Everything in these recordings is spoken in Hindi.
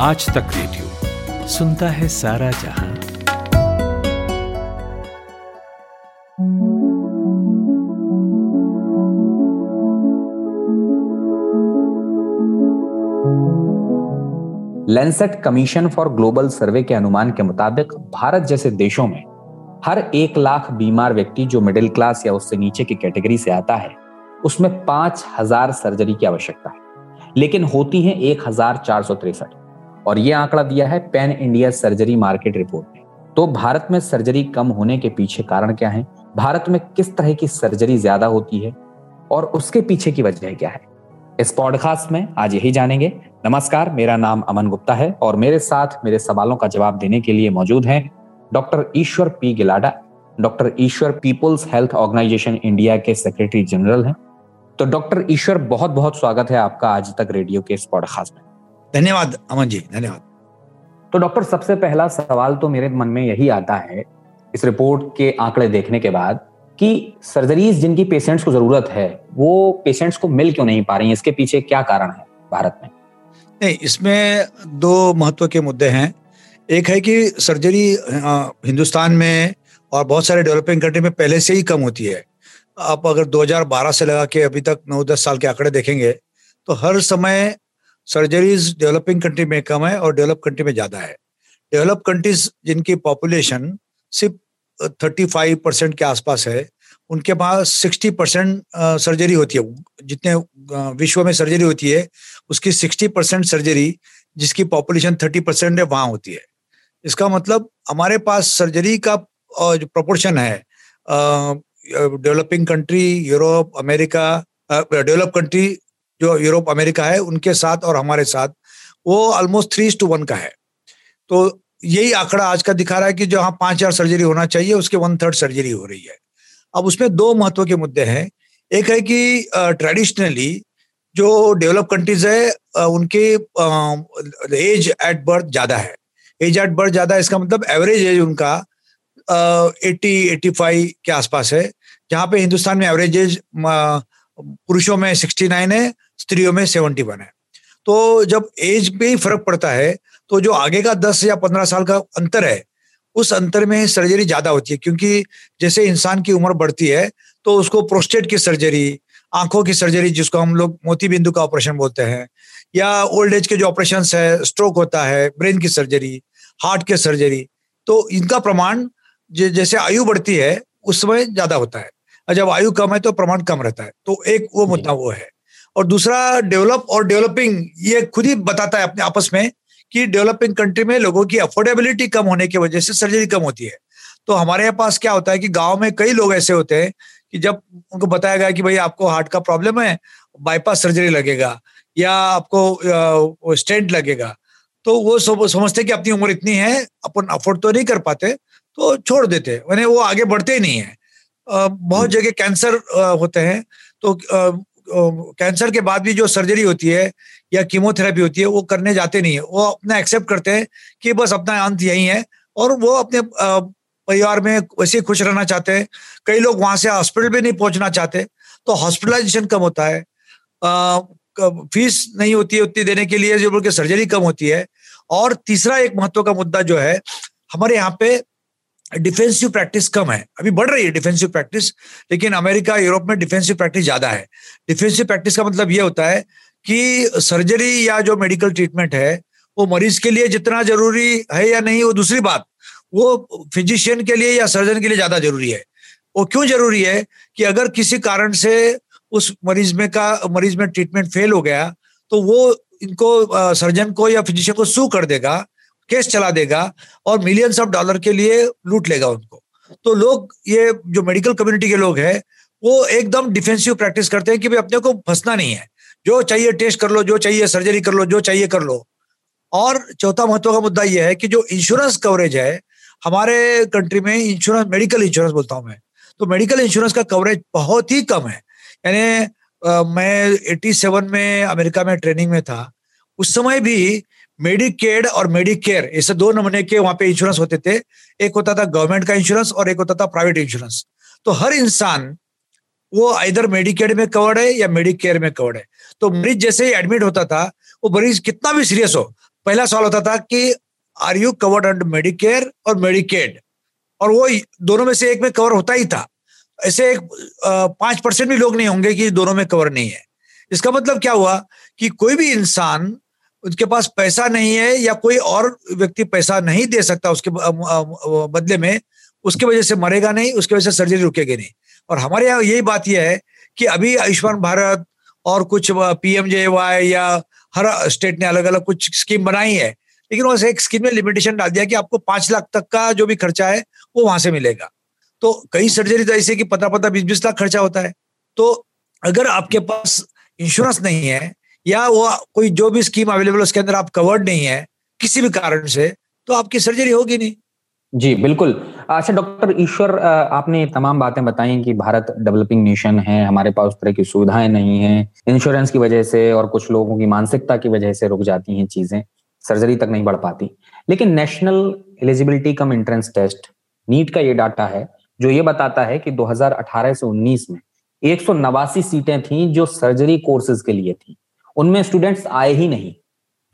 आज तक रेडियो सुनता है सारा जहाँ। Lancet commission for global survey के अनुमान के मुताबिक भारत जैसे देशों में हर एक लाख बीमार व्यक्ति जो मिडिल क्लास या उससे नीचे की कैटेगरी से आता है, उसमें पाँच हज़ार सर्जरी की आवश्यकता है। लेकिन होती है एक हज़ार चार सौ तिरसठ। और यह आंकड़ा दिया है pan India surgery market report ने। तो भारत में सर्जरी कम होने के पीछे कारण क्या है? भारत में किस तरह की सर्जरी ज़्यादा होती है? और उसके पीछे की वजह क्या है? इस पॉडकास्ट में आज यही जानेंगे। नमस्कार, मेरा नाम अमन गुप्ता है और मेरे साथ मेरे सवालों का जवाब देने के लिए मौजूद हैं doctor Ishwar P Gilada. Doctor Ishwar people's health organisation India के सेक्रेटरी जनरल हैं। तो डॉक्टर ईश्वर बहुत बहुत स्वागत है आपका आज तक रेडियो के इस पॉडकास्ट में। धन्यवाद अमन जी धन्यवाद। तो डॉक्टर सबसे पहला सवाल तो मेरे मन में यही आता है इस रिपोर्ट के आंकड़े देखने के बाद कि सर्जरीज जिनकी पेशेंट्स को ज़रूरत है वो पेशेंट्स को मिल क्यों नहीं पा रही है? इसके पीछे क्या कारण है भारत में? नहीं इसमें दो महत्व के मुद्दे हैं। एक है कि सर्जरी हिंदुस्तान में और बहुत सारे डेवलपिंग कंट्री में पहले से ही कम होती है। आप अगर 2012 से लगा के अभी तक नौ दस साल के आंकड़े देखेंगे तो हर समय सर्जरीज डेवलपिंग कंट्री में कम है और डेवलप कंट्री में ज़्यादा है। डेवलप कंट्रीज़ जिनकी पॉपुलेशन सिर्फ़ थर्टी फाइव परसेंट के आसपास है, उनके पास सिक्सटी परसेंट सर्जरी होती है। जितने विश्व में सर्जरी होती है, उसकी सिक्सटी परसेंट सर्जरी जिसकी पॉपुलेशन थर्टी परसेंट है, वहाँ होती है। इसका मतलब हमारे पास सर्जरी का जो प्रोपोर्शन है developing country Europe America develop country जो यूरोप, अमेरिका है, उनके साथ और हमारे साथ, वो ऑलमोस्ट थ्री टू वन का है। तो यही आंकड़ा आज का दिखा रहा है कि जहाँ पाँच हज़ार सर्जरी होना चाहिए, उसके वन थर्ड सर्जरी हो रही है। अब उसमें दो महत्व के मुद्दे हैं। एक है कि ट्रेडिशनली जो डेवलप कंट्रीज़ है उनके एज एट बर्थ ज़्यादा है। एज एट बर्थ ज़्यादा इसका मतलब एवरेज एज उनका एट्टी एट्टी फाइव के आसपास है। जहाँ पे हिंदुस्तान में एवरेज एज पुरुषों में सिक्सटी नाइन है, स्त्रियों में सेवेंटी वन है। तो जब एज पे ही फ़र्क पड़ता है तो जो आगे का दस या पंद्रह साल का अंतर है, उस अंतर में सर्जरी ज़्यादा होती है, क्योंकि जैसे इंसान की उम्र बढ़ती है तो उसको प्रोस्टेट की सर्जरी आँखों की सर्जरी जिसको हम लोग मोती बिंदु का ऑपरेशन बोलते हैं, या ओल्ड एज के जो ऑपरेशन है स्ट्रोक होता है ब्रेन की सर्जरी हार्ट के सर्जरी तो इनका प्रमाण जैसे आयु बढ़ती है, उस समय ज़्यादा होता है। जब आयु कम है तो प्रमाण कम रहता है। तो एक वो मुद्दा वो है। और दूसरा डेवलप और डेवलपिंग ये खुद ही बताता है अपने आपस में कि डेवलपिंग कंट्री में लोगों की अफोर्डेबिलिटी कम होने की वजह से सर्जरी कम होती है। तो हमारे यहाँ पास क्या होता है कि गाँव में कई लोग ऐसे होते हैं कि जब उनको बताया गया कि भाई आपको हार्ट का प्रॉब्लम है बाईपास सर्जरी लगेगा या आपको स्टेंट लगेगा तो वो समझते कि अपनी उम्र इतनी है अपन अफोर्ड तो नहीं कर पाते तो छोड़ देते मैंने वो आगे बढ़ते ही नहीं है। बहुत हम्म। जगह कैंसर होते हैं। तो कैंसर के बाद भी जो सर्जरी होती है या कीमोथेरेपी होती है वो करने जाते नहीं है। वो अपना एक्सेप्ट करते हैं कि बस अपना अंत यही है और वो अपने परिवार में वैसे ही खुश रहना चाहते हैं। कई लोग वहाँ से हॉस्पिटल भी नहीं पहुँचना चाहते। तो हॉस्पिटलाइजेशन कम होता है। फ़ीस नहीं होती है उतनी देने के लिए जो बोल के सर्जरी कम होती है। और तीसरा एक महत्व का मुद्दा जो है हमारे यहाँ पे डिफेंसिव प्रैक्टिस कम है। अभी बढ़ रही है डिफेंसिव प्रैक्टिस लेकिन अमेरिका, यूरोप में डिफेंसिव प्रैक्टिस ज़्यादा है। डिफेंसिव प्रैक्टिस का मतलब ये होता है कि सर्जरी या जो मेडिकल ट्रीटमेंट है, वो मरीज़ के लिए जितना ज़रूरी है या नहीं, वो दूसरी बात। वो फिजिशियन के लिए या सर्जन के लिए ज़्यादा ज़रूरी है। वो क्यों ज़रूरी है कि अगर किसी कारण से उस मरीज़ में का, मरीज़ में ट्रीटमेंट फेल हो गया तो वो इनको सर्जन को या फिजिशियन को सू कर देगा केस चला देगा और मिलियंस ऑफ़ डॉलर के लिए लूट लेगा उनको। तो लोग, ये जो मेडिकल कम्युनिटी के लोग हैं, वो एकदम डिफेंसिव प्रैक्टिस करते हैं कि भाई अपने को फंसना नहीं है। जो चाहिए टेस्ट कर लो, जो चाहिए सर्जरी कर लो, जो चाहिए कर लो। और चौथा महत्व का मुद्दा यह है कि जो इंश्योरेंस कवरेज है, हमारे कंट्री में इंश्योरेंस मेडिकल इंश्योरेंस बोलता हूँ मैं तो मेडिकल इंश्योरेंस का कवरेज बहुत ही कम है। यानी मैं 87 में अमेरिका में ट्रेनिंग में था, उस समय भी मेडिकेड और मेडिकेयर ऐसे दो नमूने के वहाँ पे इंश्योरेंस होते थे। एक होता था गवर्नमेंट का इंश्योरेंस और एक होता था प्राइवेट इंश्योरेंस तो हर इंसान, वो इधर मेडिकेड में कवर्ड है या मेडिकेयर में कवर्ड है। तो मरीज़ जैसे ही एडमिट होता था, वो मरीज़ कितना भी सीरियस हो, पहला सवाल होता था कि are you covered under Medicare और मेडिकेड और वो दोनों में से एक में कवर होता ही था। ऐसे एक पाँच परसेंट भी लोग नहीं होंगे कि दोनों में कवर नहीं है। इसका मतलब क्या हुआ कि कोई भी इंसान उसके पास पैसा नहीं है या कोई और व्यक्ति पैसा नहीं दे सकता उसके बदले में, उसके वजह से मरेगा नहीं, उसके वजह से सर्जरी रुकेगी नहीं। और हमारे यहाँ यही बात यह है कि अभी आयुष्मान भारत और कुछ पीएमजेवाई या हर स्टेट ने अलग अलग कुछ स्कीम बनाई है, लेकिन उस एक स्कीम में लिमिटेशन डाल दिया कि आपको पाँच लाख तक का जो भी खर्चा है, वो वहाँ से मिलेगा। तो कई सर्जरी तो ऐसे कि पता पता बीस बीस लाख खर्चा होता है। तो अगर आपके पास इंश्योरेंस नहीं है या वो कोई जो भी स्कीम अवेलेबल उसके अंदर आप कवर्ड नहीं है, किसी भी कारण से तो आपकी सर्जरी होगी नहीं। जी, बिल्कुल। अच्छा डॉक्टर ईश्वर आपने तमाम बातें बताई कि भारत डेवलपिंग नेशन है, हमारे पास उस तरह की सुविधाएँ नहीं है इंश्योरेंस की वजह से और कुछ लोगों की मानसिकता की वजह से रुक जाती हैं चीज़ें सर्जरी तक नहीं बढ़ पाती। लेकिन national eligibility cum entrance test NEET का ये डाटा है, जो ये बताता है कि 2018 से 19 में एक सौ नवासी सीटें थी जो सर्जरी कोर्सेज के लिए थी। उनमें स्टूडेंट्स आए ही नहीं।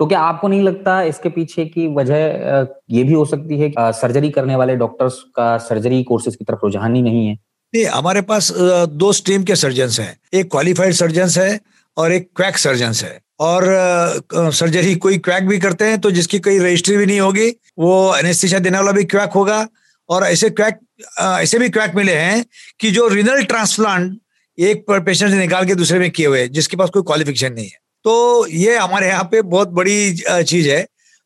तो क्या आपको नहीं लगता इसके पीछे की वजह ये भी हो सकती है कि सर्जरी करने वाले डॉक्टर्स का सर्जरी कोर्सेज की तरफ़ रुझान ही नहीं है? नहीं, हमारे पास दो स्ट्रीम के सर्जन हैं। एक क्वालिफाइड सर्जन है और एक क्वैक सर्जन है। और सर्जरी कोई क्वैक भी करते हैं तो जिसकी कोई रजिस्ट्री भी नहीं होगी, वो एनेस्थीसिया देने वाला भी क्वैक होगा। और ऐसे क्वैक ऐसे भी क्वैक मिले हैं कि जो रिनल ट्रांसप्लांट एक पेशेंट से निकाल के दूसरे में किए हुए जिसके पास कोई क्वालिफिकेशन नहीं है। तो ये हमारे यहाँ पे बहुत बड़ी चीज़ है।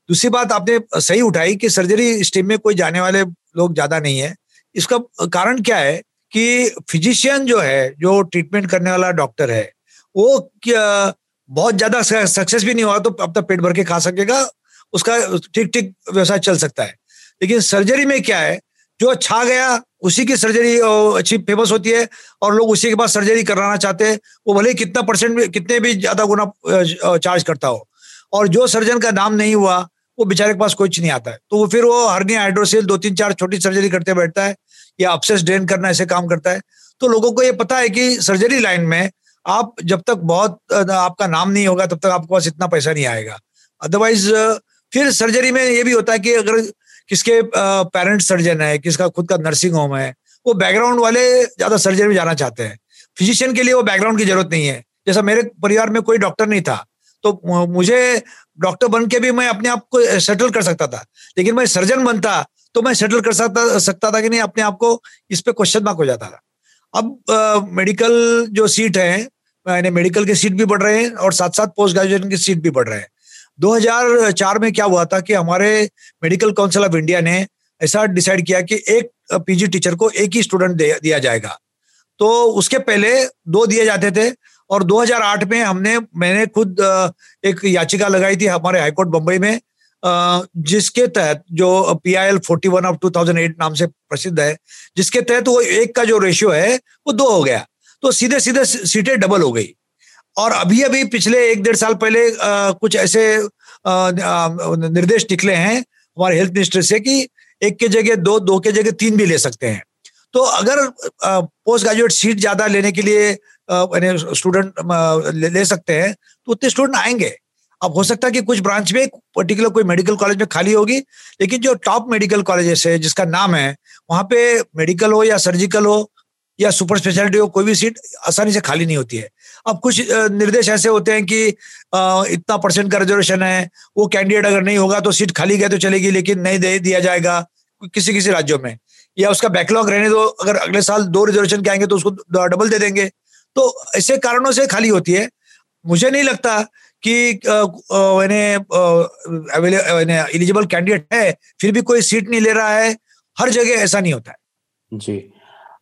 दूसरी बात आपने सही उठाई कि सर्जरी स्ट्रीम में कोई जाने वाले लोग ज़्यादा नहीं है। इसका कारण क्या है कि फिजिशियन जो है, जो ट्रीटमेंट करने वाला डॉक्टर है, वो बहुत ज़्यादा सक्सेस भी नहीं हुआ तो तक पेट भर के खा सकेगा, उसका ठीक ठीक व्यवसाय चल सकता है। लेकिन सर्जरी में क्या है जो छा गया, उसी की सर्जरी अच्छी फ़ेमस होती है और लोग उसी के बाद सर्जरी कराना चाहते हैं, वो भले कितना परसेंट भी, कितने भी ज़्यादा गुना चार्ज करता हो। और जो सर्जन का नाम नहीं हुआ, वो बेचारे के पास कुछ नहीं आता है। तो वो फिर वो हरनिया हाइड्रोसिल दो तीन चार छोटी सर्जरी करते बैठता है, या अपसेस ड्रेन करना ऐसे काम करता है। तो लोगों को ये पता है कि सर्जरी लाइन में आप जब तक बहुत आपका नाम नहीं होगा, तब तक आपके पास इतना पैसा नहीं आएगा। अदरवाइज़ फिर सर्जरी में ये भी होता है कि अगर किसके पेरेंट सर्जन है, किसका खुद का नर्सिंग होम है, वो बैकग्राउंड वाले ज़्यादा सर्जरी में जाना चाहते हैं। फिजिशियन के लिए वो बैकग्राउंड की ज़रूरत नहीं है। जैसा मेरे परिवार में कोई डॉक्टर नहीं था तो मुझे डॉक्टर बन के भी मैं अपने आप को सेटल कर सकता था। लेकिन मैं सर्जन बनता तो मैं सेटल कर सकता सकता था कि नहीं, अपने आप को इस पे क्वेश्चन मार्क हो जाता था। अब मेडिकल जो सीट है मेडिकल के सीट भी बढ़ रहे हैं और साथ साथ पोस्ट ग्रेजुएशन की सीट भी बढ़ रहे हैं। 2004 में क्या हुआ था कि हमारे मेडिकल काउंसिल ऑफ़ इंडिया ने ऐसा डिसाइड किया कि एक पीजी टीचर को एक ही स्टूडेंट दिया जाएगा। तो उसके पहले दो दिए जाते थे और 2008 में हमने, मैंने खुद एक याचिका लगाई थी हमारे हाईकोर्ट बम्बई में जिसके तहत जो P I L forty one of two thousand eight नाम से प्रसिद्ध है, जिसके तहत वो एक का जो रेशियो है, वो दो हो गया। तो सीधे सीधे सीटें डबल हो गई। और अभी अभी पिछले एक डेढ़ साल पहले आ, कुछ ऐसे आ, निर्देश निकले हैं हमारे हेल्थ मिनिस्टर से कि एक के जगह दो दो के जगह तीन भी ले सकते हैं। तो अगर पोस्ट ग्रेजुएट सीट ज़्यादा लेने के लिए स्टूडेंट ले, ले सकते हैं तो उतने स्टूडेंट आएँगे। अब हो सकता है कि कुछ ब्रांच में पर्टिकुलर कोई मेडिकल कॉलेज में खाली होगी लेकिन जो टॉप मेडिकल कॉलेजेस है जिसका नाम है वहाँ पे मेडिकल हो या सर्जिकल हो या सुपर स्पेशलिटी हो, कोई भी सीट आसानी से खाली नहीं होती है। अब कुछ निर्देश ऐसे होते हैं कि इतना परसेंट का रिजर्वेशन है, वो कैंडिडेट अगर नहीं होगा तो सीट खाली गए तो चलेगी, लेकिन नहीं दे दिया जाएगा किसी किसी राज्यों में। या उसका बैकलॉग रहने दो, अगर अगले साल दो रिजर्वेशन के आएँगे तो उसको डबल दे देंगे। तो ऐसे कारणों से खाली होती है। मुझे नहीं लगता कि एलिजिबल कैंडिडेट है, फिर भी कोई सीट नहीं ले रहा है। हर जगह ऐसा नहीं होता है। जी।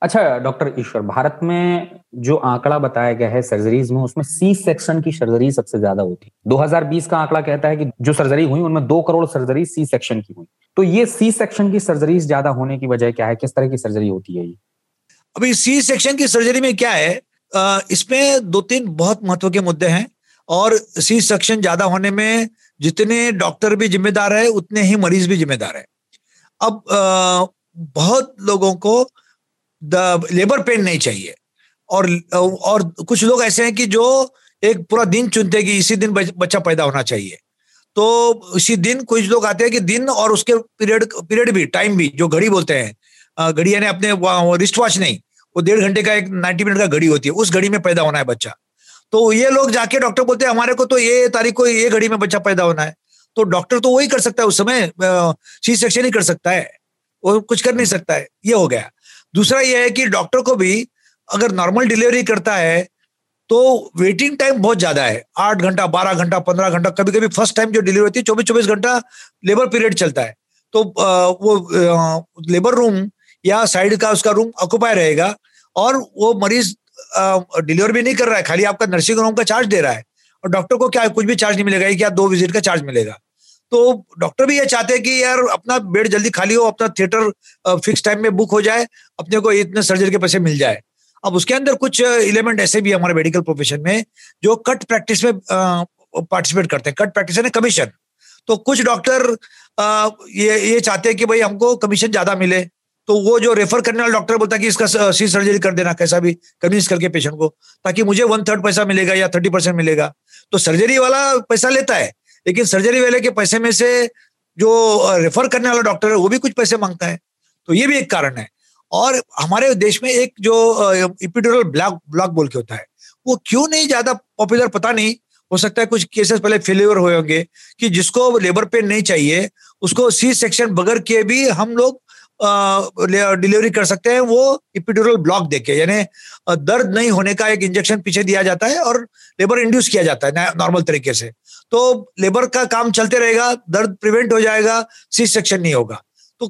अच्छा डॉक्टर ईश्वर, भारत में जो आंकड़ा बताया गया है सर्जरीज में, उसमें सी सेक्शन की सर्जरी सबसे ज़्यादा होती है। 2020 का आंकड़ा कहता है कि जो सर्जरी हुई, उनमें दो करोड़ सर्जरी सी सेक्शन की हुई। तो ये सी सेक्शन की सर्जरीज ज़्यादा होने की वजह क्या है? किस तरह की सर्जरी होती है ये? अभी सी सेक्शन की सर्जरी में क्या है इसमें दो तीन बहुत महत्व के मुद्दे हैं और सी सेक्शन ज़्यादा होने में जितने डॉक्टर भी जिम्मेदार है, उतने ही मरीज़ भी जिम्मेदार है। अब बहुत लोगों को लेबर पेन नहीं चाहिए। और और कुछ लोग ऐसे हैं कि जो एक पूरा दिन चुनते हैं कि इसी दिन बच्चा पैदा होना चाहिए। तो इसी दिन कुछ लोग आते हैं कि दिन और उसके पीरियड पीरियड भी, टाइम भी, जो घड़ी बोलते हैं। घड़ी यानी अपने रिस्ट वॉच नहीं, वो डेढ़ घंटे का एक नाइन्टी मिनट का घड़ी होती है, उस घड़ी में पैदा होना है बच्चा। तो ये लोग जाके डॉक्टर बोलते हैं, हमारे को तो ये तारीख को ये घड़ी में बच्चा पैदा होना है। तो डॉक्टर तो वही कर सकता है, उस समय सी सेक्शन ही कर सकता है। वो कुछ कर नहीं सकता है, ये हो गया। दूसरा यह है कि डॉक्टर को भी अगर नॉर्मल डिलीवरी करता है तो वेटिंग टाइम बहुत ज़्यादा है। आठ घंटा, बारह घंटा, पंद्रह घंटा कभी कभी फ़र्स्ट टाइम जो डिलीवरी होती है चौबीस चौबीस घंटा लेबर पीरियड चलता है। तो वो लेबर रूम या साइड का उसका रूम ऑक्यूपाई रहेगा और वो मरीज़ डिलीवर भी नहीं कर रहा है, खाली आपका नर्सिंग होम का चार्ज दे रहा है। और डॉक्टर को क्या कुछ भी चार्ज नहीं मिलेगा क्या दो विज़िट का चार्ज मिलेगा। तो डॉक्टर भी ये चाहते हैं कि यार अपना बेड जल्दी खाली हो, अपना थिएटर फिक्स टाइम में बुक हो जाए, अपने को इतने सर्जरी के पैसे मिल जाए। अब उसके अंदर कुछ एलिमेंट ऐसे भी हमारे मेडिकल प्रोफेशन में, जो कट प्रैक्टिस में पार्टिसिपेट करते हैं। कट प्रैक्टिस है कमीशन तो कुछ डॉक्टर ये ये चाहते हैं कि भाई हमको कमीशन ज़्यादा मिले। तो वो जो रेफर करने वाला डॉक्टर बोलता है कि इसका सी सर्जरी कर देना, कैसा भी कन्विंस करके पेशेंट को, ताकि मुझे वन थर्ड पैसा मिलेगा या थर्टी परसेंट मिलेगा। तो सर्जरी वाला पैसा लेता है। लेकिन सर्जरी वाले के पैसे में से जो रेफर करने वाला डॉक्टर है, वो भी कुछ पैसे माँगता है। तो ये भी एक कारण है। और हमारे देश में एक जो इपिडोरल ब्लॉक ब्लॉक बोल के होता है, वो क्यों नहीं ज़्यादा पॉपुलर पता नहीं। हो सकता है कुछ केसेस पहले फेलियर हुए होंगे कि जिसको लेबर पेन नहीं चाहिए, उसको सी सेक्शन बगर के भी हम लोग डिलीवरी कर सकते हैं वो इपिडोरल ब्लॉक देके यानी दर्द नहीं होने का एक इंजेक्शन पीछे दिया जाता है और लेबर इंड्यूस किया जाता है नॉर्मल तरीके से। तो लेबर का काम चलते रहेगा दर्द प्रिवेंट हो जाएगा सी सेक्शन नहीं होगा। तो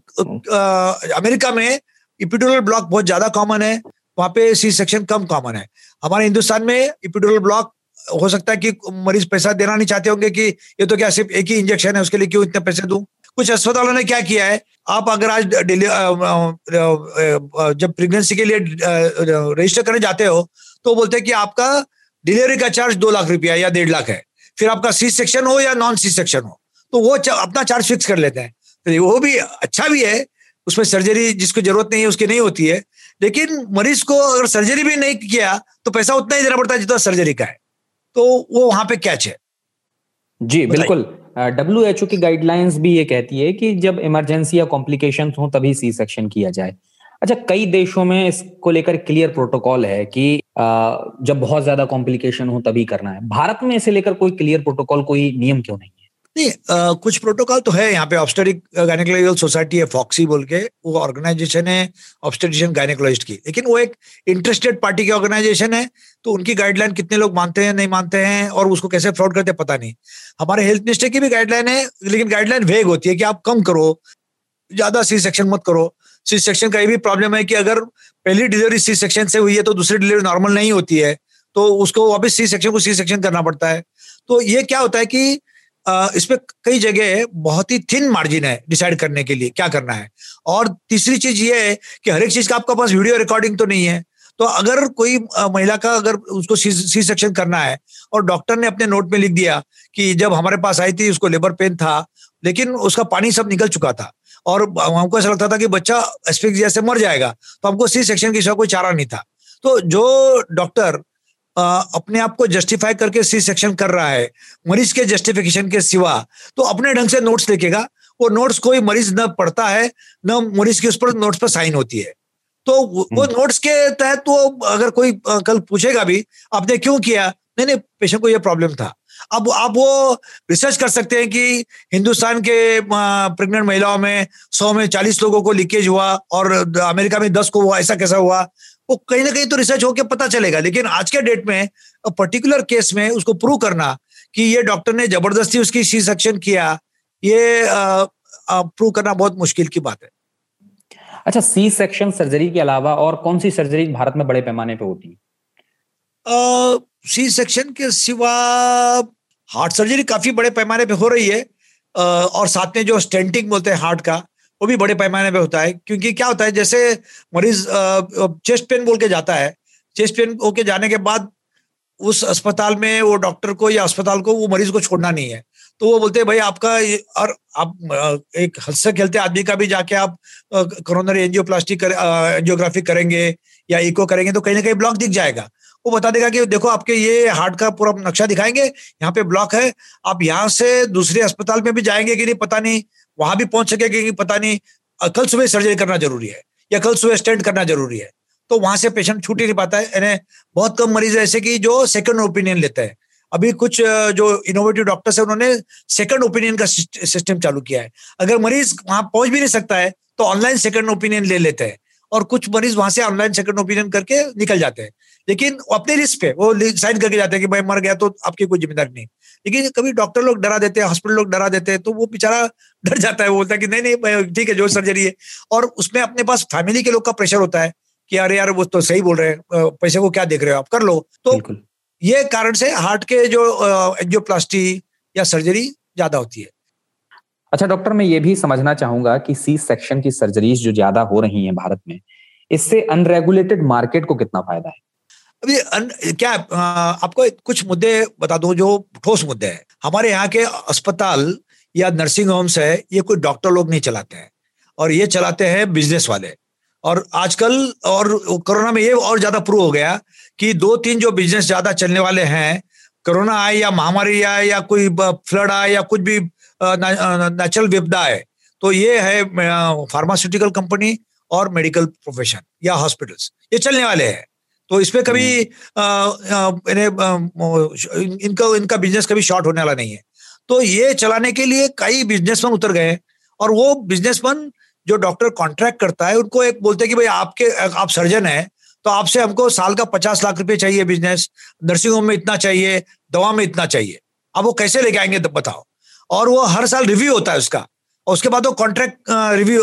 आ, अमेरिका में इपिडोरल ब्लॉक बहुत ज़्यादा कॉमन है वहाँ पे सी सेक्शन कम कॉमन है। हमारे हिंदुस्तान में इपिडोरल ब्लॉक हो सकता है कि मरीज़ पैसा देना नहीं चाहते होंगे कि ये तो क्या सिर्फ़ एक ही इंजेक्शन है उसके लिए क्यों इतने पैसे दूँ? कुछ अस्पतालों ने क्या किया है? आप अगर आज जब प्रेगनेंसी के लिए रजिस्टर करने जाते हो तो बोलते हैं कि आपका डिलीवरी का चार्ज दो लाख रुपया या डेढ़ लाख है। फिर आपका सी सेक्शन हो या नॉन सी सेक्शन हो तो वो अपना चार्ज फिक्स कर लेते हैं। तो वो भी अच्छा भी है उसमें सर्जरी जिसको ज़रूरत नहीं है उसकी नहीं होती है। लेकिन मरीज़ को अगर सर्जरी भी नहीं किया तो पैसा उतना ही देना पड़ता है जितना सर्जरी का है। तो वो वहाँ पे कैच है। जी बिल्कुल। डब्ल्यू एच ओ की गाइडलाइंस भी ये कहती है कि जब इमरजेंसी या कॉम्प्लिकेशन हो, तभी सी सेक्शन किया जाए। अच्छा कई देशों में इसको लेकर क्लियर प्रोटोकॉल है कि जब बहुत ज़्यादा कॉम्प्लिकेशन हो, तभी करना है। भारत में इसे लेकर कोई क्लियर प्रोटोकॉल कोई नियम क्यों नहीं? नहीं आ, कुछ प्रोटोकॉल तो है यहाँ पे। ऑब्स्टेटिक गायनेकोलॉजिकल सोसाइटी है फॉक्सी बोल के। वो ऑर्गेनाइजेशन है ऑब्स्टेटिशियन गायनेकोलॉजिस्ट की। लेकिन वो एक इंटरेस्टेड पार्टी की ऑर्गेनाइजेशन है तो उनकी गाइडलाइन कितने लोग मानते हैं नहीं मानते हैं और उसको कैसे फ्रॉड करते हैं पता नहीं। हमारे हेल्थ मिनिस्टर की भी गाइडलाइन है लेकिन गाइडलाइन वेग होती है कि आप कम करो ज़्यादा सी सेक्शन मत करो। सी सेक्शन का ये भी प्रॉब्लम है कि अगर पहली डिलीवरी सी सेक्शन से हुई है तो दूसरी डिलीवरी नॉर्मल नहीं होती है तो उसको वापस सी सेक्शन को सी सेक्शन करना पड़ता है। तो ये क्या होता है कि इसमें कई जगह बहुत ही थिन मार्जिन है डिसाइड करने के लिए क्या करना है? और तीसरी चीज़ ये है कि हर एक चीज़ का आपका पास वीडियो रिकॉर्डिंग तो नहीं है। तो अगर कोई महिला का अगर उसको सी, सेक्शन करना है और डॉक्टर ने अपने नोट में लिख दिया कि जब हमारे पास आई थी उसको लेबर पेन था लेकिन उसका पानी सब निकल चुका था और हमको ऐसा लगता था कि बच्चा एस्पिक्सिया से मर जाएगा तो हमको सी सेक्शन की कोई चारा नहीं था। तो जो डॉक्टर अपने आप को जस्टिफाई करके सी सेक्शन कर रहा है मरीज़ के जस्टिफिकेशन के सिवा तो अपने ढंग से नोट्स लिखेगा। वो नोट्स कोई मरीज़ न पढ़ता है न मरीज़ के उस पर नोट्स पर साइन होती है। तो वो नोट्स हम्म। के तहत वो अगर कोई कल पूछेगा भी आपने क्यों किया? नहीं नहीं पेशेंट को ये प्रॉब्लम था। अब आप वो रिसर्च कर सकते हैं कि हिंदुस्तान के प्रेग्नेंट महिलाओं में सौ में चालीस लोगों को लीकेज हुआ और अमेरिका में दस को हुआ ऐसा कैसा हुआ? वो कहीं ना कहीं तो रिसर्च होके पता चलेगा। लेकिन आज के डेट में पर्टिकुलर केस में उसको प्रूव करना कि ये डॉक्टर ने ज़बरदस्ती उसकी सी सेक्शन किया ये प्रूव करना बहुत मुश्किल की बात है। अच्छा सी सेक्शन सर्जरी के अलावा और कौन सी सर्जरी भारत में बड़े पैमाने पे होती है? सी सेक्शन के सिवा हार्ट सर्जरी काफ़ी बड़े पैमाने पे हो रही है। और साथ में जो स्टेंटिंग बोलते हैं हार्ट का वो भी बड़े पैमाने पे होता है क्योंकि क्या होता है जैसे मरीज़ चेस्ट पेन बोल के जाता है चेस्ट पेन होके जाने के बाद उस अस्पताल में वो डॉक्टर को या अस्पताल को वो मरीज़ को छोड़ना नहीं है। तो वो बोलते हैं भाई आपका और आप एक हँसते खेलते आदमी का भी जाके आप कोरोनरी एंजियोप्लास्टिक कर, एंजियोग्राफी करेंगे या इको करेंगे तो कहीं ना कहीं ब्लॉक दिख जाएगा। वो बता देगा कि देखो आपके ये हार्ट का पूरा नक्शा दिखाएँगे यहाँ पे ब्लॉक है आप यहाँ से दूसरे अस्पताल में भी जाएँगे कि नहीं पता नहीं वहाँ भी पहुँच सके कि पता नहीं कल सुबह सर्जरी करना ज़रूरी है या कल सुबह स्टेंट करना ज़रूरी है। तो वहाँ से पेशेंट छूट ही नहीं पाता है। यानी बहुत कम मरीज़ ऐसे कि जो सेकंड ओपिनियन लेते हैं। अभी कुछ जो इनोवेटिव डॉक्टर्स है, उन्होंने सेकंड ओपिनियन का सिस्टम चालू किया है। अगर मरीज़ वहाँ पहुँच भी नहीं सकता है तो ऑनलाइन सेकंड ओपिनियन ले लेते हैं। और कुछ मरीज़ वहाँ से ऑनलाइन सेकंड ओपिनियन करके निकल जाते हैं। लेकिन अपने रिस्क पे वो साइन करके जाते हैं कि भाई मर गया तो आपकी कोई ज़िम्मेदारी नहीं। लेकिन कभी डॉक्टर लोग डरा देते हैं हॉस्पिटल लोग डरा देते हैं तो वो बेचारा डर जाता है वो बोलता है कि नहीं नहीं ठीक है जो सर्जरी है। और उसमें अपने पास फैमिली के लोग का प्रेशर होता है कि अरे यार वो तो सही बोल रहे हैं पैसे को क्या देख रहे हो आप कर लो। तो ये कारण से हार्ट के जो एंजियोप्लास्टी या सर्जरी ज़्यादा होती है। अच्छा डॉक्टर मैं ये भी समझना चाहूँगा कि सी सेक्शन की सर्जरीज जो ज़्यादा हो रही हैं भारत में इससे अनरेगुलेटेड मार्केट को कितना फ़ायदा है? अभी अन, क्या आपको कुछ मुद्दे बता दूँ जो ठोस मुद्दे हैं। हमारे यहाँ के अस्पताल या नर्सिंग होम्स है ये कोई डॉक्टर लोग नहीं चलाते हैं। और ये चलाते हैं बिज़नेस वाले। और आजकल और कोरोना में ये और ज़्यादा प्रूव हो गया कि दो तीन जो बिज़नेस ज़्यादा चलने वाले हैं कोरोना आए या महामारी आए या कोई फ्लड आए या कुछ भी नेचुरल विपदा है तो ये है फार्मास्यूटिकल कंपनी और मेडिकल प्रोफेशन या हॉस्पिटल्स ये चलने वाले हैं। तो इसमें कभी हम्म। इनका इनका बिज़नेस कभी शॉर्ट होने वाला नहीं है। तो ये चलाने के लिए कई बिजनेसमैन उतर गए और वो बिजनेसमैन जो डॉक्टर कॉन्ट्रैक्ट करता है उनको एक बोलते हैं कि भाई आपके आप सर्जन है तो आपसे हमको साल का पचास लाख रुपए चाहिए बिज़नेस नर्सिंग होम में इतना चाहिए दवा में इतना चाहिए। अब वो कैसे लेके आएँगे बताओ। और वो हर साल रिव्यू होता है उसका। और उसके बाद वो कॉन्ट्रैक्ट रिव्यू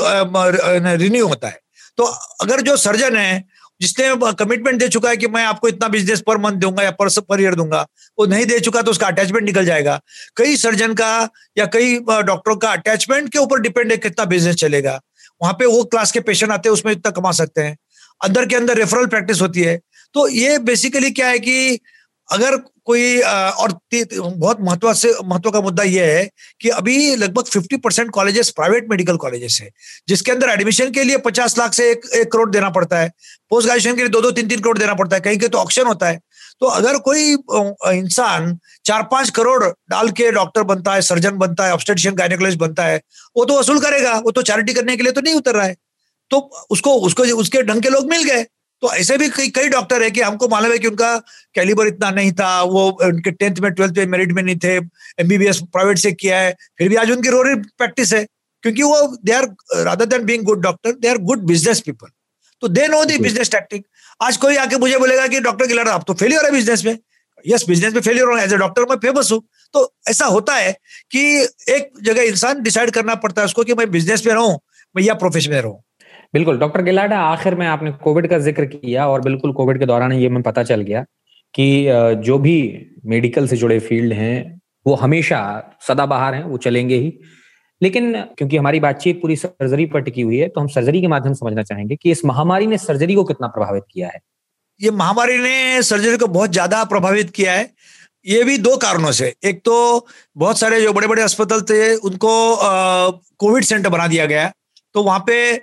रिन्यू होता है। तो अगर जो सर्जन है, जिसने कमिटमेंट दे चुका है कि मैं आपको इतना बिज़नेस पर मंथ दूँगा या पर पर ईयर दूँगा, वो नहीं दे चुका तो उसका अटैचमेंट निकल जाएगा। कई सर्जन का या कई डॉक्टरों का अटैचमेंट के ऊपर डिपेंड है कितना बिज़नेस चलेगा। वहाँ पे वो क्लास के पेशेंट आते हैं, उसमें इतना कमा सकते हैं। अंदर के अंदर रेफरल प्रैक्टिस होती है। तो ये बेसिकली क्या है कि अगर कोई और बहुत महत्व से महत्व का मुद्दा यह है कि अभी लगभग 50 percent colleges private medical colleges है जिसके अंदर एडमिशन के लिए 50 लाख से एक, एक करोड़ देना पड़ता है पोस्ट ग्रेजुएशन के लिए दो दो तीन तीन करोड़ देना पड़ता है कहीं के तो ऑप्शन होता है। तो अगर कोई इंसान चार पाँच करोड़ डाल के डॉक्टर बनता है सर्जन बनता है ऑब्स्टेटिशियन गायनेकोलॉजिस्ट बनता है वो तो वसूल करेगा वो तो चैरिटी करने के लिए तो नहीं उतर रहा है। तो उसको उसको उसके ढंग के लोग मिल गए। तो ऐसे भी कई कई डॉक्टर है कि हमको मालूम है कि उनका कैलिबर इतना नहीं था वो उनके टेंथ में ट्वेल्थ में मेरिट में नहीं थे एमबीबीएस प्राइवेट से किया है फिर भी आज उनकी रोरी प्रैक्टिस है क्योंकि वो they are rather than being good doctor they are good business people तो they know the business tactic आज कोई आके मुझे बोलेगा कि डॉक्टर लड़ा आप तो फेलियर है बिज़नेस में. यस बिज़नेस में फेलियर हो एज ए डॉक्टर मैं फ़ेमस हूँ. तो ऐसा होता है कि एक जगह इंसान डिसाइड करना पड़ता है उसको कि मैं बिज़नेस में रहूँ मैं या प्रोफेशन में रहूँ. बिल्कुल, डॉक्टर गिलाडा, आखिर में आपने कोविड का ज़िक्र किया और बिल्कुल कोविड के दौरान ये मैं पता चल गया कि जो भी मेडिकल से जुड़े फ़ील्ड हैं, वो हमेशा सदाबहार हैं, वो चलेंगे ही। लेकिन क्योंकि हमारी बातचीत पूरी सर्जरी पर टिकी हुई है तो हम सर्जरी के माध्यम समझना चाहेंगे कि इस महामारी ने सर्जरी को कितना प्रभावित किया है। ये महामारी ने सर्जरी को बहुत ज़्यादा प्रभावित किया है। ये भी दो कारणों से। एक तो बहुत सारे जो बड़े बड़े अस्पताल थे, उनको कोविड सेंटर बना दिया गया। तो वहाँ पे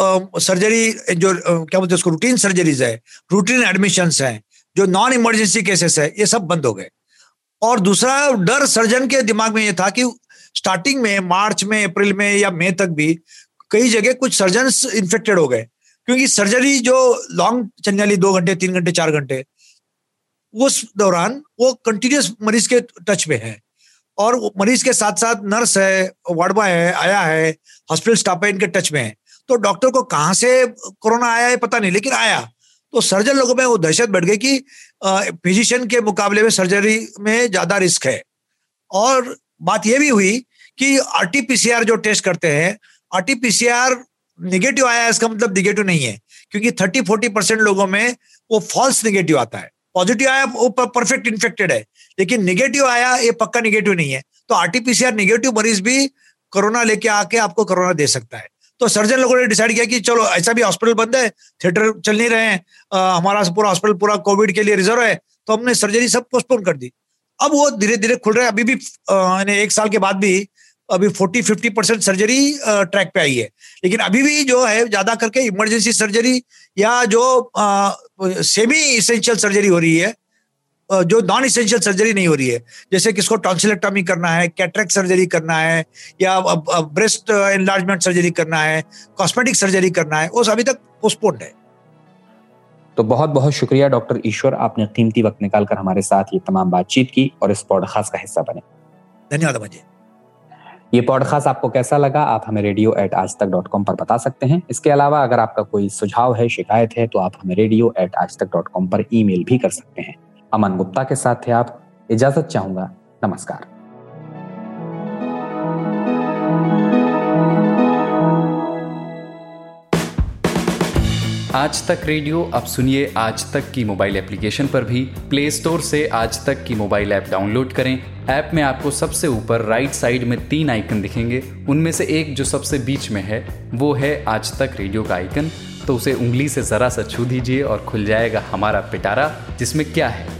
सर्जरी जो क्या बोलते हैं उसको रूटीन सर्जरीज है रूटीन एडमिशन है, जो नॉन इमरजेंसी केसेस है, ये सब बंद हो गए। और दूसरा, डर सर्जन के दिमाग में ये था कि स्टार्टिंग में, मार्च में, अप्रैल में या मई तक भी कई जगह कुछ सर्जन इन्फेक्टेड हो गए। क्योंकि सर्जरी जो लॉन्ग चलने वाली दो घंटे, तीन घंटे, चार घंटे उस दौरान वो कंटिन्यूस मरीज़ के टच में है। और मरीज़ के साथ साथ नर्स है, वार्ड बॉय है, आया है हॉस्पिटल स्टाफ है, इनके टच में है। तो डॉक्टर को कहाँ से कोरोना आया है पता नहीं, लेकिन आया। तो सर्जन लोगों में वो दहशत बढ़ गई कि फिजिशियन के मुकाबले में सर्जरी में ज़्यादा रिस्क है। और बात यह भी हुई कि आरटीपीसीआर जो टेस्ट करते हैं, आरटीपीसीआर निगेटिव आया इसका मतलब निगेटिव नहीं है, क्योंकि थर्टी फोर्टी परसेंट लोगों में वो फॉल्स निगेटिव आता है। पॉजिटिव आया, वो परफेक्ट इन्फेक्टेड है, लेकिन निगेटिव आया, ये पक्का निगेटिव नहीं है। तो आरटीपीसीआर निगेटिव मरीज़ भी कोरोना लेके आके आपको कोरोना दे सकता है। तो सर्जन लोगों ने डिसाइड किया कि चलो, ऐसा भी हॉस्पिटल बंद है थिएटर चल नहीं रहे हैं हमारा पूरा हॉस्पिटल पूरा कोविड के लिए रिज़र्व है तो हमने सर्जरी सब पोस्टपोन कर दी। अब वो धीरे धीरे खुल रहे हैं, अभी भी एक साल के बाद भी, अभी forty fifty percent surgery track पे आई है। लेकिन अभी भी जो है, ज़्यादा करके इमरजेंसी सर्जरी या जो सेमी इसेंशियल सर्जरी हो रही है जो नॉन इसेंशियल सर्जरी नहीं हो रही है। जैसे किसको टॉन्सिलेक्टॉमी करना है कैटरेक्ट सर्जरी करना है या ब्रेस्ट एनलार्जमेंट सर्जरी करना है कॉस्मेटिक सर्जरी करना है वो अभी तक पोस्टपोन्ड है। तो बहुत बहुत शुक्रिया डॉक्टर ईश्वर। आपने कीमती वक्त निकालकर हमारे साथ ये तमाम बातचीत की और इस पॉडकास्ट का हिस्सा बने। धन्यवाद मुझे ये पॉडकास्ट आपको कैसा लगा? आप हमें रेडियो एट आज तक डॉट कॉम पर बता सकते हैं। इसके अलावा अगर आपका कोई सुझाव है शिकायत है तो आप हमें रेडियो एट आज तक डॉट कॉम पर ई भी कर सकते हैं। अमन गुप्ता के साथ थे आप। इजाज़त चाहूँगा। नमस्कार। आज तक रेडियो, अब सुनिए आज तक की मोबाइल एप्लीकेशन पर भी। प्ले स्टोर से आज तक की मोबाइल ऐप डाउनलोड करें। ऐप में आपको सबसे ऊपर राइट साइड में तीन आइकन दिखेंगे। उनमें से एक जो सबसे बीच में है, वो है आज तक रेडियो का आइकन। तो उसे उंगली से ज़रा सा छू दीजिए और खुल जाएगा हमारा पिटारा, जिसमें क्या है।